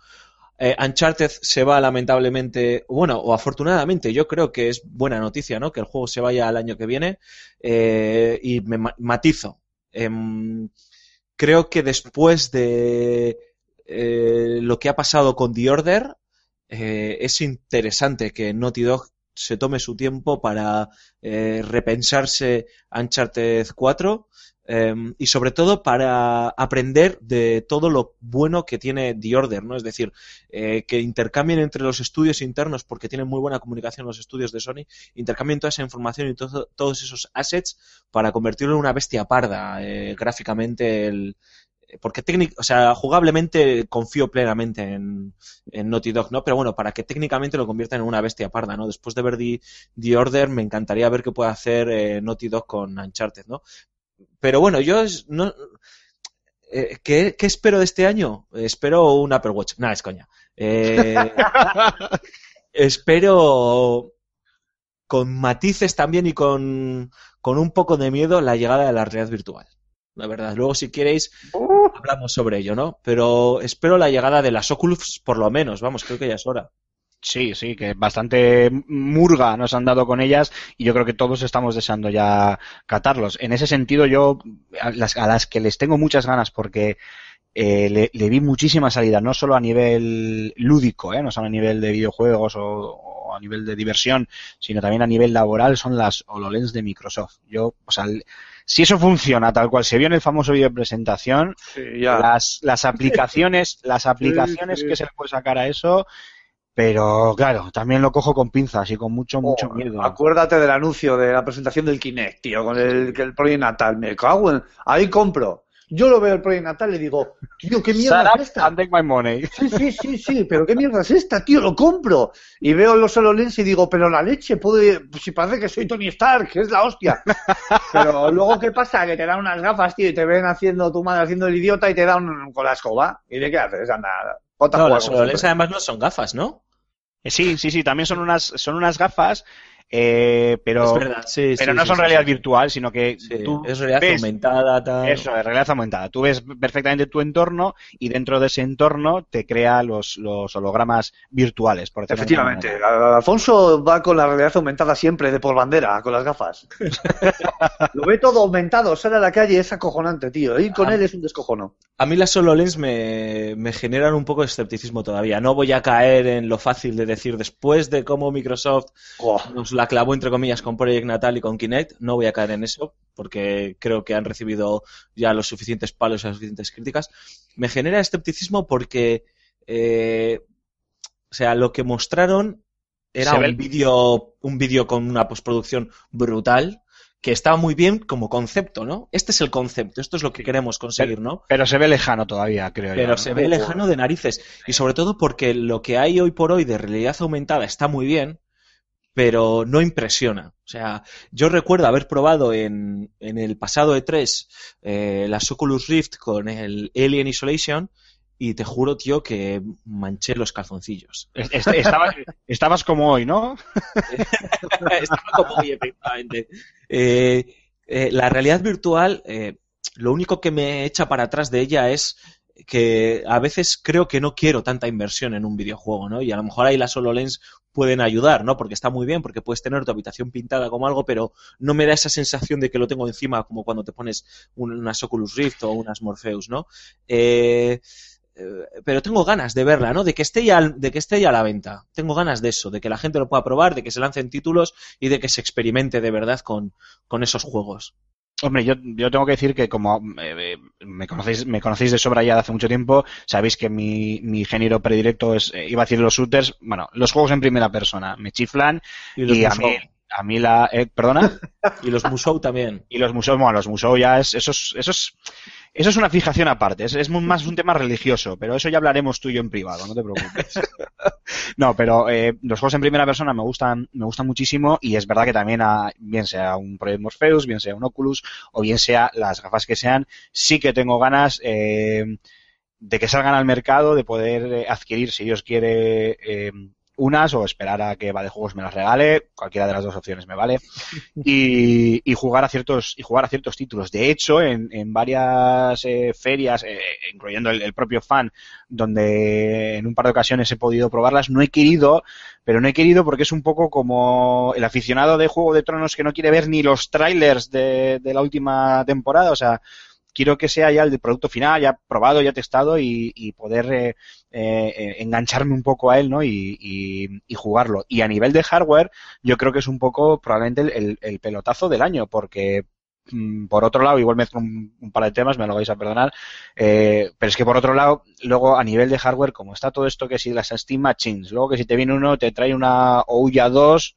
Eh, Uncharted se va lamentablemente, bueno, o afortunadamente, yo creo que es buena noticia, ¿no? Que el juego se vaya al año que viene. Eh, y me matizo. Eh, creo que después de eh, lo que ha pasado con The Order, eh, es interesante que Naughty Dog se tome su tiempo para repensarse Uncharted 4 eh, y sobre todo para aprender de todo lo bueno que tiene The Order, ¿no? Es decir, eh, que intercambien entre los estudios internos, porque tienen muy buena comunicación los estudios de Sony, intercambien toda esa información y todo, todos esos assets para convertirlo en una bestia parda, eh, gráficamente el, porque técnic, o sea, jugablemente confío plenamente en, Naughty Dog, ¿no? Pero bueno, para que técnicamente lo conviertan en una bestia parda, ¿no? Después de ver The, The Order, me encantaría ver qué puede hacer eh, Naughty Dog con Uncharted, ¿no? Pero bueno, yo no, eh, ¿qué, ¿qué, espero de este año? Espero un Apple Watch. Nada, es coña. Eh, espero con matices también y con, con un poco de miedo la llegada de la realidad virtual la verdad. Luego, si queréis, hablamos sobre ello, ¿no? Pero espero la llegada de las Oculus, por lo menos, vamos, creo que ya es hora. Sí, sí, que bastante murga nos han dado con ellas y yo creo que todos estamos deseando ya catarlos. En ese sentido, yo a las, a las que les tengo muchas ganas porque eh, le, le, vi muchísima salida, no solo a nivel lúdico, ¿eh? no solo a nivel de videojuegos o, o, a nivel de diversión, sino también a nivel laboral, son las HoloLens de Microsoft. Yo, o sea, si eso funciona tal cual se vio en el famoso vídeo de presentación, sí, las, las aplicaciones, las aplicaciones sí, sí. que se le puede sacar a eso, pero claro, también lo cojo con pinzas y con mucho, mucho oh, miedo. Acuérdate del anuncio de la presentación del Kinect, tío, con el, el Project Natal. Me cago en... Ahí compro. Yo lo veo el Project Natal y le digo, tío, ¿qué mierda Shut es esta? And take my money. Sí, sí, sí, sí, pero ¿qué mierda es esta, tío? Lo compro. Y veo los HoloLens y digo, pero la leche, puede... si parece que soy Tony Stark, que es la hostia. pero luego, ¿qué pasa? Que te dan unas gafas, tío, y te ven haciendo tu madre haciendo el idiota y te dan con la escoba. ¿Y de qué haces? Anda, no, las HoloLens además no son gafas, ¿no? Sí, sí, sí, también son unas, son unas gafas Eh, pero Es verdad, sí, pero sí, no sí, son sí, realidad sí. virtual, sino que Sí, tú es realidad ves- aumentada, tal. Eso, es realidad aumentada. Tú ves perfectamente tu entorno y dentro de ese entorno te crea los, los hologramas virtuales, por Efectivamente. Alfonso va con la realidad aumentada siempre de por bandera, con las gafas. Lo ve todo aumentado, sale a la calle es acojonante, tío. Ir con Ah. él es un descojono. A mí las HoloLens me, me generan un poco de escepticismo todavía. No voy a caer en lo fácil de decir después de cómo Microsoft Buah. nos la clavó entre comillas con Project Natal y con Kinect, no voy a caer en eso porque creo que han recibido ya los suficientes palos y las suficientes críticas. Me genera escepticismo porque, eh, o sea, lo que mostraron era un vídeo, un vídeo con una postproducción brutal que estaba muy bien como concepto, ¿no? Este es el concepto, esto es lo que queremos conseguir, ¿no? Pero se ve lejano todavía, creo yo. Pero ¿no? se ve lejano de narices. Y sobre todo porque lo que hay hoy por hoy de realidad aumentada está muy bien, pero no impresiona. O sea, yo recuerdo haber probado en, en el pasado E3 eh, las Oculus Rift con el Alien Isolation y te juro, tío, que manché los calzoncillos. Es- es- estabas, estabas como hoy, ¿no? Estaba como muy efectivamente. Eh, eh, la realidad virtual, eh, lo único que me echa para atrás de ella es que a veces creo que no quiero tanta inversión en un videojuego, ¿no? Y a lo mejor ahí las HoloLens pueden ayudar, ¿no? Porque está muy bien, porque puedes tener tu habitación pintada como algo, pero no me da esa sensación de que lo tengo encima como cuando te pones un- unas Oculus Rift o unas Morpheus, ¿no? Eh, pero tengo ganas de verla, ¿no? De que esté ya, de que esté ya a la venta. Tengo ganas de eso, de que la gente lo pueda probar, de que se lancen títulos y de que se experimente de verdad con, con esos juegos. Hombre, yo, yo tengo que decir que como eh, eh, me conocéis, me conocéis de sobra ya de hace mucho tiempo, sabéis que mi, mi género predilecto es, eh, iba a decir los shooters, bueno, los juegos en primera persona, me chiflan Y los y a mí, a mí la, eh, perdona, Y los Musou también. y los museos, bueno, los museos ya es, eso es, eso es, eso es una fijación aparte, es, es más un tema religioso, pero eso ya hablaremos tú y yo en privado, no te preocupes. no, pero eh, los juegos en primera persona me gustan, me gustan muchísimo y es verdad que también, a, bien sea un Project Morpheus, bien sea un Oculus o bien sea las gafas que sean, sí que tengo ganas eh, de que salgan al mercado, de poder eh, adquirir, si Dios quiere, eh, unas o esperar a que va de juegos me las regale, cualquiera de las dos opciones me vale, y, y jugar a ciertos y jugar a ciertos títulos. De hecho, en, en varias eh, ferias, eh, incluyendo el, el propio fan, donde en un par de ocasiones he podido probarlas, no he querido, pero no he querido porque es un poco como el aficionado de Juego de Tronos que no quiere ver ni los trailers de, de la última temporada, o sea, quiero que sea ya el producto final, ya probado, ya testado y, y poder eh, eh, engancharme un poco a él, ¿no? Y, y- y jugarlo. Y a nivel de hardware, yo creo que es un poco probablemente el pelotazo del año, porque mm, por otro lado, igual mezclo un, un par de temas, me lo vais a perdonar, eh, pero es que por otro lado, luego a nivel de hardware, como está todo esto que si las Steam Machines, luego que si te viene uno, te trae una Ouya 2,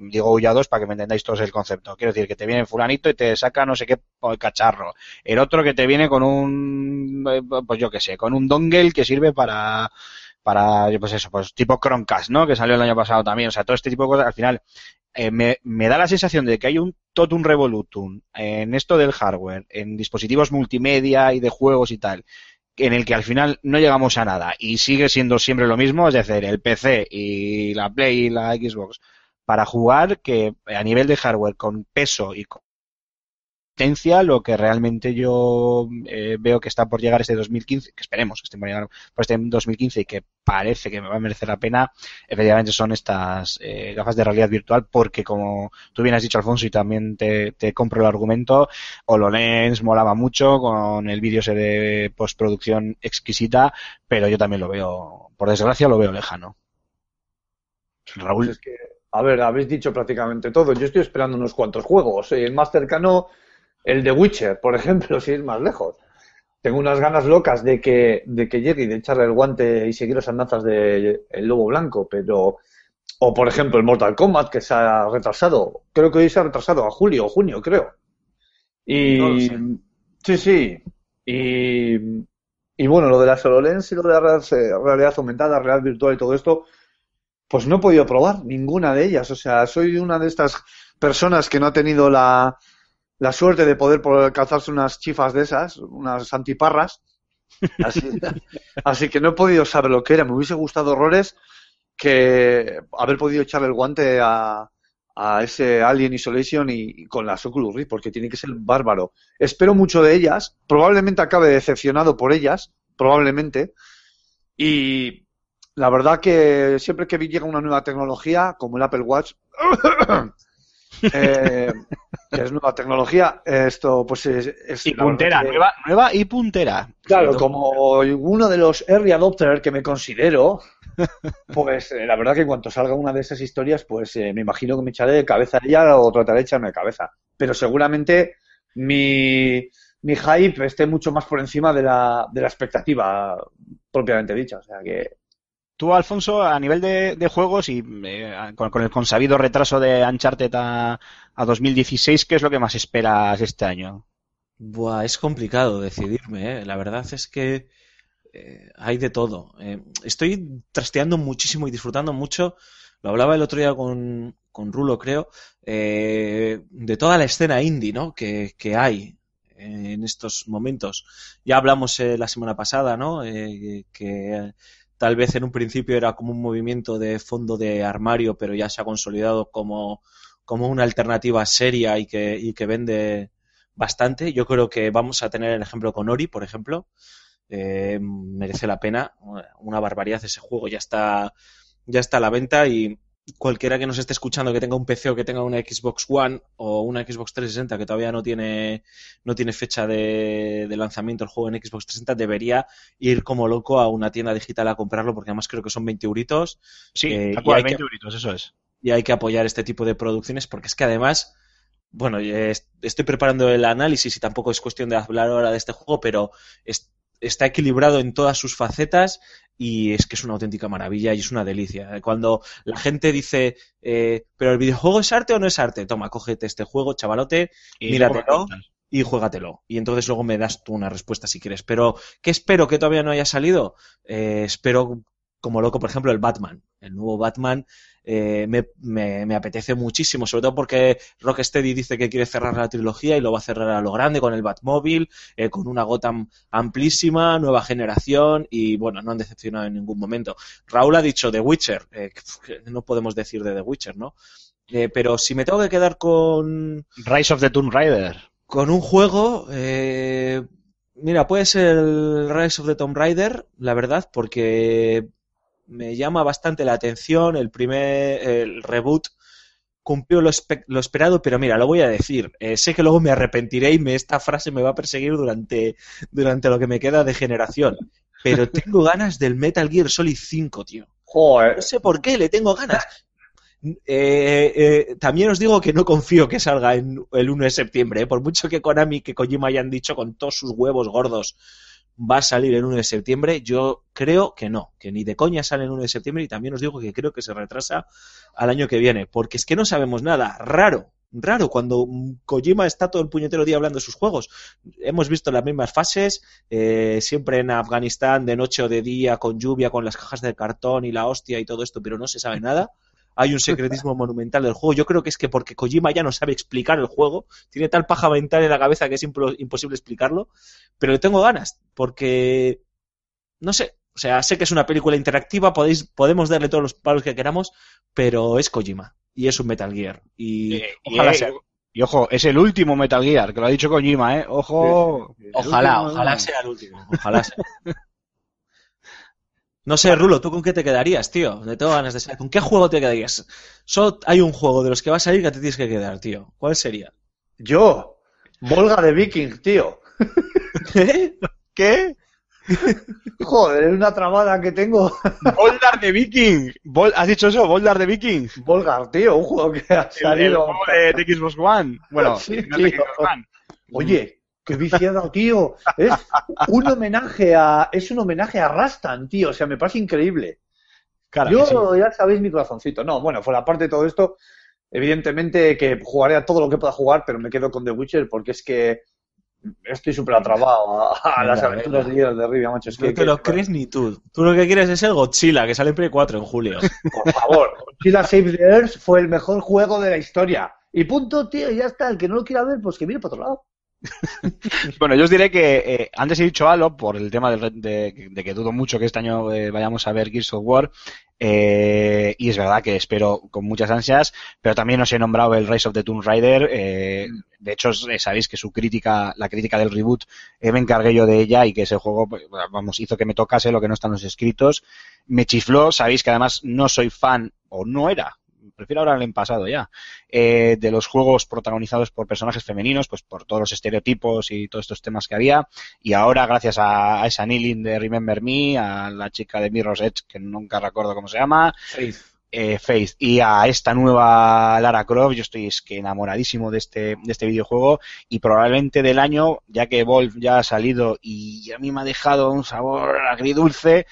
digo 2 para que me entendáis todos el concepto, quiero decir que te viene fulanito y te saca no sé qué cacharro, el otro que te viene con un, eh, pues yo qué sé, con un dongle que sirve para, para, pues eso, pues tipo Chromecast, ¿no? Que salió el año pasado también, o sea, todo este tipo de cosas, al final, eh, me, me da la sensación de que hay un totum revolutum en esto del hardware, en dispositivos multimedia y de juegos y tal, en el que al final no llegamos a nada y sigue siendo siempre lo mismo, es decir, el PC y la Play y la Xbox para jugar que a nivel de hardware con peso y con potencia lo que realmente yo eh, veo que está por llegar este 2015, que esperemos que esté por llegar por este 2015 y que parece que me va a merecer la pena, efectivamente son estas eh, gafas de realidad virtual porque como tú bien has dicho Alfonso y también te, te compro el argumento, HoloLens molaba mucho con el vídeo ese de postproducción exquisita, pero yo también lo veo, por desgracia lo veo lejano. Raúl. Pues es que, a ver, habéis dicho prácticamente todo. Yo estoy esperando unos cuantos juegos. El más cercano, el de Witcher, por ejemplo, si es más lejos. Tengo unas ganas locas de que, de que llegue y de echarle el guante y seguir las andanzas de El Lobo Blanco, pero. O por ejemplo el Mortal Kombat que se ha retrasado. Creo que hoy se ha retrasado a julio o junio, creo. Y. No. Sí, sí. Y. Y bueno, lo de la HoloLens y lo de la real- realidad aumentada, realidad virtual y todo esto, pues no he podido probar ninguna de ellas. O sea, soy una de estas personas que no ha tenido la, la suerte de poder calzarse unas chifas de esas, unas antiparras. Así, así que no he podido saber lo que era. Me hubiese gustado horrores que haber podido echarle el guante a, a ese Alien Isolation y, y con las Oculus Rift, porque tiene que ser bárbaro. Espero mucho de ellas, probablemente acabe decepcionado por ellas, probablemente. Y la verdad que siempre que llega una nueva tecnología, como el Apple Watch, eh, que es nueva tecnología, esto pues es... es Y puntera, que- nueva, nueva y puntera. Claro, como uno de los early adopters que me considero, pues eh, la verdad que en cuanto salga una de esas historias, pues eh, me imagino que me echaré de cabeza a ella o trataré de echarme de cabeza. Pero seguramente mi, mi hype esté mucho más por encima de la, de la expectativa propiamente dicha. O sea que Tú, Alfonso, a nivel de, juegos y eh, con, el consabido retraso de Uncharted a, a 2016, ¿qué es lo que más esperas este año? Buah, es complicado decidirme, ¿eh? La verdad es que eh, hay de todo. Eh, estoy trasteando muchísimo y disfrutando mucho. Lo hablaba el otro día con, con Rulo, creo, de toda la escena indie, ¿no? Que, que hay en estos momentos. Ya hablamos la semana pasada, ¿no? Que tal vez en un principio era como un movimiento de fondo de armario, pero ya se ha consolidado como, como una alternativa seria y que, y que vende bastante. Yo creo que vamos a tener el ejemplo con Ori, por ejemplo. Eh, merece la pena. Una barbaridad ese juego. Ya está, ya está a la venta y cualquiera que nos esté escuchando que tenga un PC o que tenga una Xbox One o una Xbox 360 que todavía no tiene, no tiene fecha de, de lanzamiento el juego en Xbox 360 debería ir como loco a una tienda digital a comprarlo porque además creo que son 20 euritos Sí, Eh, tal y cual, hay que- 20 euritos, eso es. y hay que apoyar este tipo de producciones porque es que además, bueno, eh, est- estoy preparando el análisis y tampoco es cuestión de hablar ahora de este juego, pero es- está equilibrado en todas sus facetas y es que es una auténtica maravilla y es una delicia. Cuando la gente dice, eh, pero el videojuego es arte o no es arte, toma, cógete este juego, chavalote, Y Míratelo. y juégatelo. Y entonces luego me das tú una respuesta si quieres. Pero, ¿qué espero que todavía no haya salido? Eh, espero, como loco, por ejemplo, el Batman. El nuevo Batman eh, me, me- me apetece muchísimo, sobre todo porque Rocksteady dice que quiere cerrar la trilogía y lo va a cerrar a lo grande con el Batmóvil, eh, con una Gotham amplísima, nueva generación y, bueno, no han decepcionado en ningún momento. Raúl ha dicho The Witcher. eh, no podemos decir de The Witcher, ¿no? Pero si me tengo que quedar con, Rise of the Tomb Raider. con un juego, eh, mira, puede ser el Rise of the Tomb Raider, la verdad, porque me llama bastante la atención. El primer, el reboot cumplió lo, espe- lo esperado, pero mira, lo voy a decir. Eh, sé que luego me arrepentiré y me, esta frase me va a perseguir durante, durante lo que me queda de generación. Pero tengo ganas del Metal Gear Solid 5, tío. joder, No sé por qué, le tengo ganas. Eh, eh, también os digo que no confío que salga en el 1 de septiembre. ¿eh? Por mucho que Konami, que Kojima hayan dicho con todos sus huevos gordos va a salir el 1 de septiembre, yo creo que no, que ni de coña sale el 1 de septiembre y también os digo que creo que se retrasa al año que viene, porque es que no sabemos nada. Raro, raro, cuando Kojima está todo el puñetero día hablando de sus juegos. Hemos visto las mismas fases, eh, siempre en Afganistán, de noche o de día, con lluvia, con las cajas de cartón y la hostia y todo esto, pero no se sabe nada. Hay un secretismo monumental del juego. Yo creo que es que porque Kojima ya no sabe explicar el juego, tiene tal paja mental en la cabeza que es imposible explicarlo, pero le tengo ganas, porque no sé, o sea, sé que es una película interactiva, podéis, podemos darle todos los palos que queramos, pero es Kojima y es un Metal Gear. Y Eh, y, ojalá eh, sea. y ojo, es el último Metal Gear, que lo ha dicho Kojima, ¿eh? Ojo. Ojalá, último, ojalá ¿no? sea el último. Ojalá sea. No sé, Rulo, ¿tú con qué te quedarías, tío? Me tengo ganas de saber. ¿Con qué juego te quedarías? Solo hay un juego de los que va a salir que te tienes que quedar, tío. ¿Cuál sería? yo, Volga de Viking, tío. ¿Qué? ¿Qué? Joder, es una trabada que tengo. Boldar de Viking. Bol- ¿Has dicho eso? Boldar de Viking. Volgar, tío, un juego que ha El, el salido. juego de, de Xbox One. Bueno, Sí, no. Xbox One. Oye, qué viciado, tío. Es un homenaje a. Es un homenaje a Rastan, tío. O sea, me parece increíble. Cara, Yo sí. ya sabéis mi corazoncito. No, bueno, fuera parte de todo esto, evidentemente que jugaré a todo lo que pueda jugar, pero me quedo con The Witcher porque es que estoy súper atrabado a, las aventuras venga. de Rivia, macho. Es que, No te que- lo crees ni tú. Tú lo que quieres es el Godzilla, que sale en Play 4 en julio. Por favor, Godzilla Save the Earth fue el mejor juego de la historia. Y punto, tío, y ya está. El que no lo quiera ver, pues que mire por otro lado. Bueno, yo os diré que eh, antes he dicho algo por el tema de, de- de que dudo mucho que este año eh, vayamos a ver Gears of War. eh, y es verdad que espero con muchas ansias, pero también os he nombrado el Rise of the Tomb Raider. eh, de hecho, sabéis que su crítica, la crítica del reboot, me encargué yo de ella y que ese juego, pues, vamos, hizo que me tocase lo que no está en los escritos. Me chifló, sabéis que además no soy fan, o no era, prefiero ahora el pasado ya, eh, de los juegos protagonizados por personajes femeninos, pues por todos los estereotipos y todos estos temas que había. Y ahora, gracias a, a esa Nilin de Remember Me, a la chica de Mirror's Edge, que nunca recuerdo cómo se llama, eh, Faith. Y a esta nueva Lara Croft, yo estoy es que enamoradísimo de este, de este videojuego. Y probablemente del año, ya que Wolf ya ha salido y a mí me ha dejado un sabor agridulce,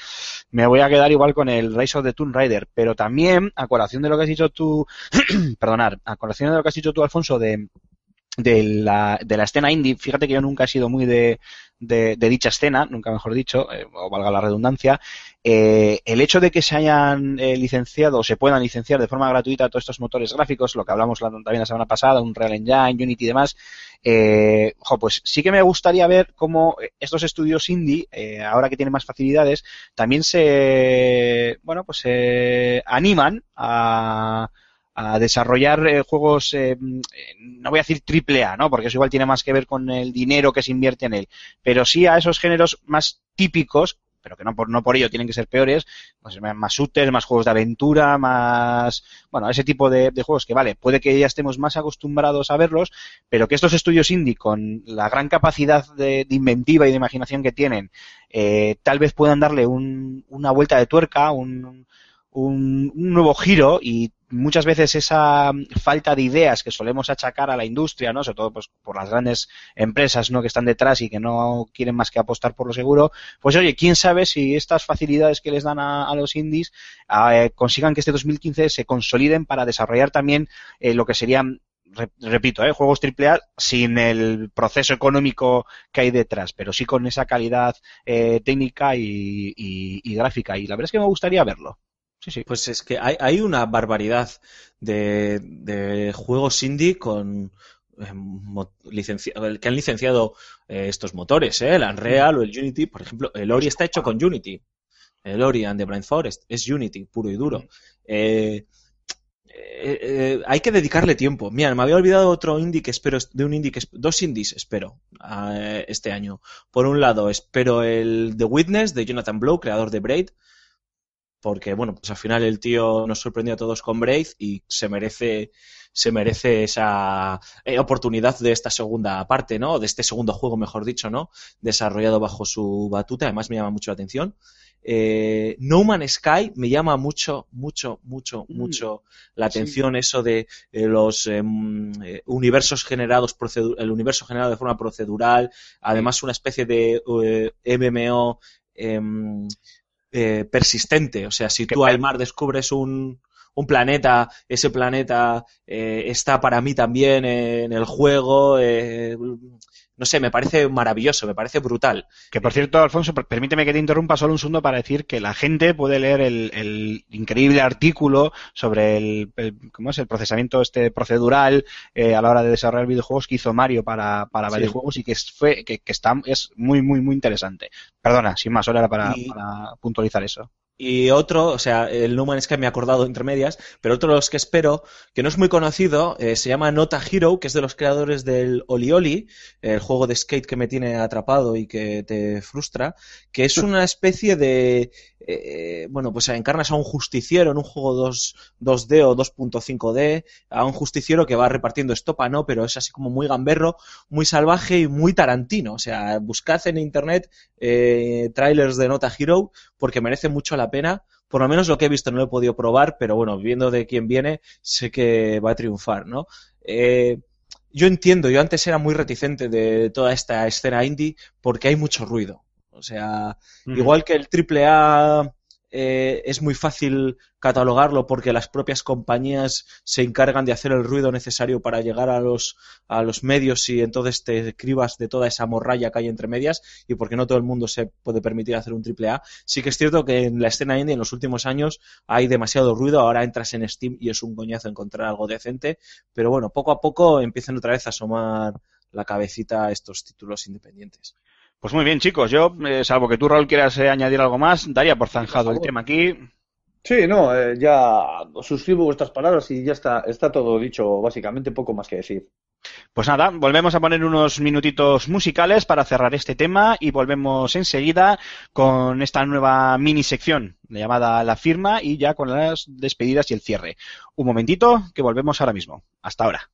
me voy a quedar igual con el Rise of the Tomb Raider, pero también, a colación de lo que has dicho tú, perdonar, a colación de lo que has dicho tú, Alfonso, de, de la, de la escena indie, fíjate que yo nunca he sido muy de, de, dicha escena, nunca mejor dicho, eh, o valga la redundancia, eh, el hecho de que se hayan eh, licenciado o se puedan licenciar de forma gratuita todos estos motores gráficos, lo que hablamos la- también la semana pasada, un Real Engine, Unity y demás, eh, jo, pues sí que me gustaría ver cómo estos estudios indie, ahora que tienen más facilidades, también se, bueno, pues se animan a, a desarrollar eh, juegos, eh, no voy a decir triple A, ¿no? Porque eso igual tiene más que ver con el dinero que se invierte en él, pero sí a esos géneros más típicos, pero que no por, no por ello tienen que ser peores, pues más shooters, más juegos de aventura, más, bueno, ese tipo de, juegos que vale, puede que ya estemos más acostumbrados a verlos, pero que estos estudios indie con la gran capacidad de, de inventiva y de imaginación que tienen, eh, tal vez puedan darle un- una vuelta de tuerca, un, un, un nuevo giro y muchas veces esa falta de ideas que solemos achacar a la industria, ¿no? Sobre todo pues, por las grandes empresas, ¿no? Que están detrás y que no quieren más que apostar por lo seguro. Pues oye, quién sabe si estas facilidades que les dan a, los indies eh, consigan que este 2015 se consoliden para desarrollar también eh, lo que serían re- repito, ¿eh? juegos AAA sin el proceso económico que hay detrás, pero sí con esa calidad eh, técnica y gráfica. Y la verdad es que me gustaría verlo. Sí, sí. Pues es que hay, hay una barbaridad de, de juegos indie con eh, que han licenciado eh, estos motores, ¿eh? el Unreal o el Unity, por ejemplo, el Ori está hecho con Unity. El Ori and the Blind Forest es Unity, puro y duro. Eh, eh, hay que dedicarle tiempo. Mira, me había olvidado otro indie que espero, de un indie que dos indies espero este año. Por un lado, espero el The Witness de Jonathan Blow, creador de Braid, porque bueno, pues al final el tío nos sorprendió a todos con Braid y se merece se merece esa eh, oportunidad de esta segunda parte, ¿no? De este segundo juego, mejor dicho, ¿no? Desarrollado bajo su batuta, además me llama mucho la atención. Eh, no Man's Sky me llama mucho, mucho, mucho, Mm, muo la atención eso de eh, los eh, universos generados, el universo generado de forma procedural, además una especie de MMO em, eh, persistente, o sea, si tú per- al mar descubres un, un planeta, ese planeta eh, está para mí también en el juego, eh, no sé, me parece maravilloso, me parece brutal. Que por cierto, Alfonso, per- permíteme que te interrumpa solo un segundo para decir que la gente puede leer el, el increíble artículo sobre el, el- ¿cómo es? el procesamiento este procedural eh, a la hora de desarrollar videojuegos que hizo Mario para, para Sí. videojuegos y que es, fue, que, que está, es muy, muy, muy interesante. Perdona, sin más, solo era para, Y- para puntualizar eso. Y otro, o sea, el No Man's Sky me he acordado entre medias, pero otro de los que espero, que no es muy conocido, eh, se llama Nota Hero, que es de los creadores del Oli Oli, el juego de skate que me tiene atrapado y que te frustra, que es una especie de, eh, bueno, pues encarnas a un justiciero en un juego 2, 2D o 2.5D, a un justiciero que va repartiendo estopa, ¿no? Pero es así como muy gamberro, muy salvaje y muy tarantino. O sea, buscad en internet eh, trailers de Nota Hero porque merece mucho la pena. Por lo menos lo que he visto no lo he podido probar, pero bueno, viendo de quién viene, sé que va a triunfar, ¿no? Eh, yo entiendo, yo antes era muy reticente de toda esta escena indie porque hay mucho ruido. O sea, igual que el AAA eh, es muy fácil catalogarlo porque las propias compañías se encargan de hacer el ruido necesario para llegar a los, a los medios y entonces te cribas de toda esa morralla que hay entre medias y porque no todo el mundo se puede permitir hacer un AAA. Sí que es cierto que en la escena indie en los últimos años hay demasiado ruido, ahora entras en Steam y es un coñazo encontrar algo decente, pero bueno, poco a poco empiezan otra vez a asomar la cabecita a estos títulos independientes. Pues muy bien, chicos. Yo, eh, salvo que tú, Raúl, quieras eh, añadir algo más, daría por zanjado el tema aquí. Sí, no, eh, ya suscribo vuestras palabras y ya está, está todo dicho, básicamente poco más que decir. Pues nada, volvemos a poner unos minutitos musicales para cerrar este tema y volvemos enseguida con esta nueva mini sección llamada La Firma y ya con las despedidas y el cierre. Un momentito, que volvemos ahora mismo. Hasta ahora.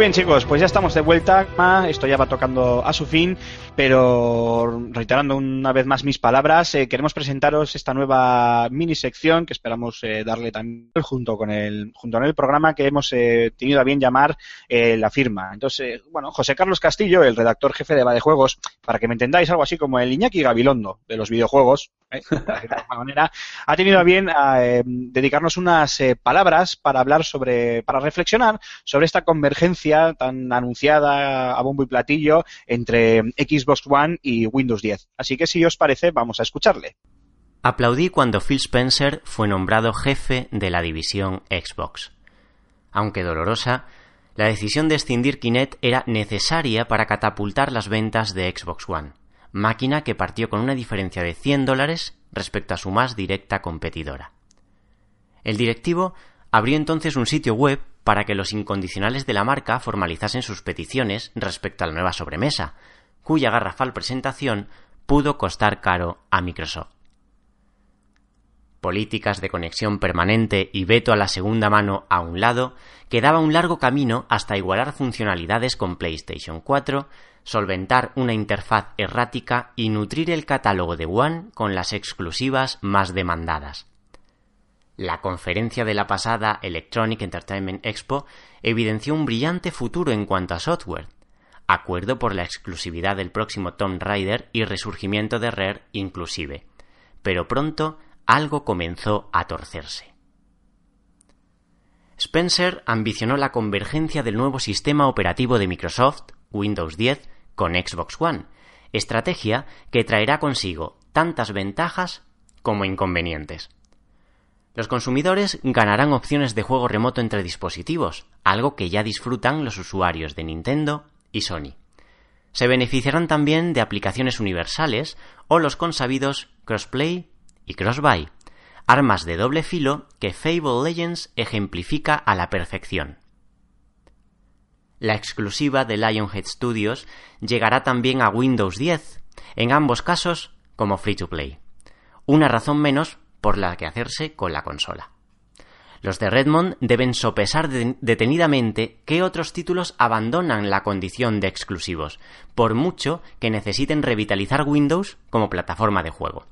Bien, chicos, pues ya estamos de vuelta. Esto ya va tocando a su fin, pero reiterando una vez más mis palabras, eh, queremos presentaros esta nueva mini sección que esperamos eh, darle también junto con el junto con el programa que hemos eh, tenido a bien llamar la firma. Entonces, bueno, José Carlos Castillo, el redactor jefe de Juegos, para que me entendáis algo así como el Iñaki Gabilondo de los videojuegos, ¿eh? Ha tenido a bien eh, dedicarnos unas eh, palabras para hablar sobre, para reflexionar sobre esta convergencia tan anunciada a bombo y platillo entre Xbox One y Windows 10. Así que si os parece, vamos a escucharle. Aplaudí cuando Phil Spencer fue nombrado jefe de la división Xbox. Aunque dolorosa, la decisión de escindir Kinect era necesaria para catapultar las ventas de Xbox One, máquina que partió con una diferencia de 100 dólares respecto a su más directa competidora. El directivo abrió entonces un sitio web para que los incondicionales de la marca formalizasen sus peticiones respecto a la nueva sobremesa, cuya garrafal presentación pudo costar caro a Microsoft. Políticas de conexión permanente y veto a la segunda mano a un lado, quedaba un largo camino hasta igualar funcionalidades con PlayStation 4, solventar una interfaz errática y nutrir el catálogo de One con las exclusivas más demandadas. La conferencia de la pasada Electronic Entertainment Expo evidenció un brillante futuro en cuanto a software, acuerdo por la exclusividad del próximo Tomb Raider y resurgimiento de Rare inclusive, pero pronto algo comenzó a torcerse. Spencer ambicionó la convergencia del nuevo sistema operativo de Microsoft, Windows 10, con Xbox One, estrategia que traerá consigo tantas ventajas como inconvenientes. Los consumidores ganarán opciones de juego remoto entre dispositivos, algo que ya disfrutan los usuarios de Nintendo y Sony. Se beneficiarán también de aplicaciones universales o los consabidos crossplay y crossbuy, armas de doble filo que Fable Legends ejemplifica a la perfección. La exclusiva de Lionhead Studios llegará también a Windows 10, en ambos casos como free to play. Una razón menos por la que hacerse con la consola. Los de Redmond deben sopesar de- detenidamente qué otros títulos abandonan la condición de exclusivos, por mucho que necesiten revitalizar Windows como plataforma de juego.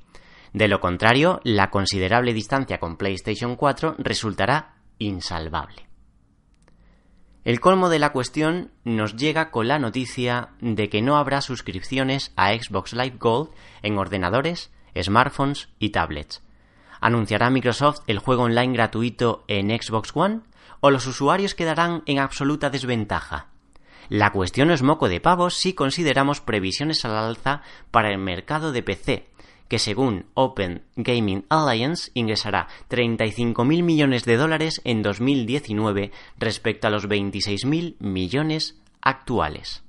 De lo contrario, la considerable distancia con PlayStation 4 resultará insalvable. El colmo de la cuestión nos llega con la noticia de que no habrá suscripciones a Xbox Live Gold en ordenadores, smartphones y tablets. ¿Anunciará Microsoft el juego online gratuito en Xbox One? ¿O los usuarios quedarán en absoluta desventaja? La cuestión es moco de pavos si consideramos previsiones al alza para el mercado de PC, que según Open Gaming Alliance ingresará 35.000 millones de dólares en 2019 respecto a los 26.000 millones actuales.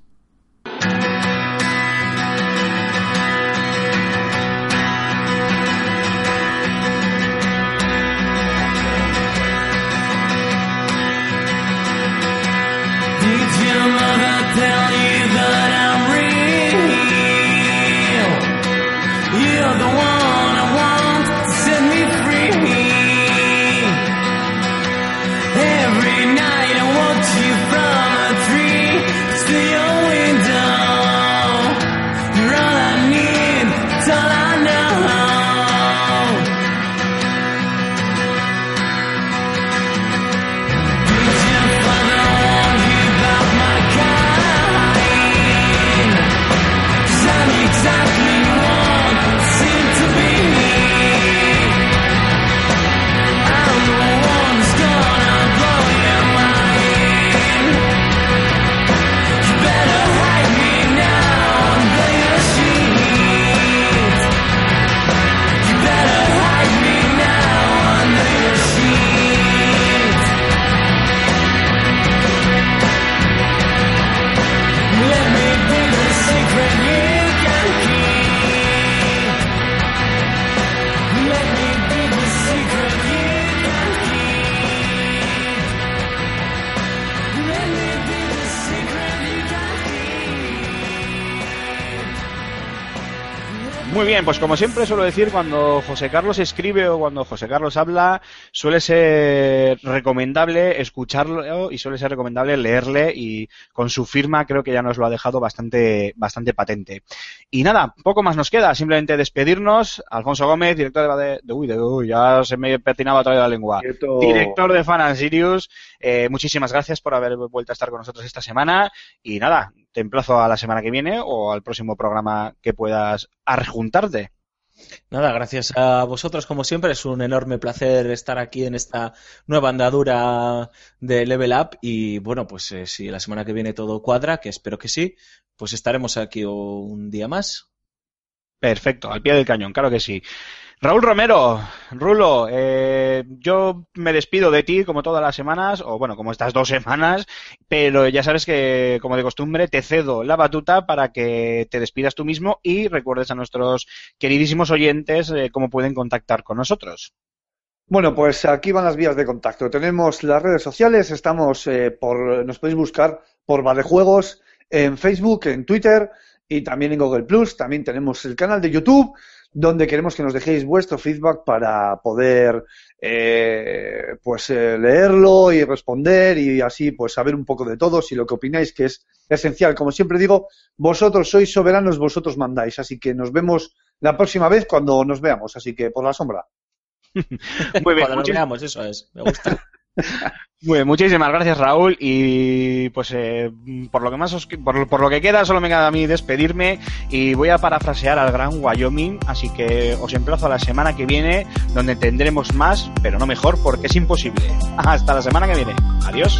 Muy bien, pues como siempre suelo decir, cuando José Carlos escribe o cuando José Carlos habla, suele ser recomendable escucharlo y suele ser recomendable leerle y con su firma creo que ya nos lo ha dejado bastante, bastante patente. Y nada, poco más nos queda, simplemente despedirnos. Alfonso Gómez, director de, de, uy, de uy, ya se me patinaba otra vez la lengua. Quieto. Director de Fan and Sirius, eh, muchísimas gracias por haber vuelto a estar con nosotros esta semana y nada, te emplazo a la semana que viene o al próximo programa que puedas arjuntarte. Nada, gracias a vosotros como siempre. Es un enorme placer estar aquí en esta nueva andadura de Level Up. Y bueno, pues eh, si la semana que viene todo cuadra, que espero que sí, pues estaremos aquí un día más. Perfecto, al pie del cañón, claro que sí. Raúl Romero, Rulo, eh, yo me despido de ti como todas las semanas, o bueno, como estas dos semanas, pero ya sabes que, como de costumbre, te cedo la batuta para que te despidas tú mismo y recuerdes a nuestros queridísimos oyentes eh, cómo pueden contactar con nosotros. Bueno, pues aquí van las vías de contacto. Tenemos las redes sociales, estamos eh, por, nos podéis buscar por Juegos en Facebook, en Twitter y también en Google Plus. También tenemos el canal de YouTube donde queremos que nos dejéis vuestro feedback para poder eh, pues eh, leerlo y responder y así pues saber un poco de todos y lo que opináis que es esencial. Como siempre digo, vosotros sois soberanos, vosotros mandáis. Así que nos vemos la próxima vez cuando nos veamos. Así que por la sombra. Muy bien, Cuando nos veamos, eso es. Me gusta. Muy muchísimas gracias Raúl y pues eh, por lo que más os- por, por lo que queda solo me queda a mí despedirme y voy a parafrasear al gran Wyoming, así que os emplazo a la semana que viene donde tendremos más, pero no mejor porque es imposible. Hasta la semana que viene. Adiós.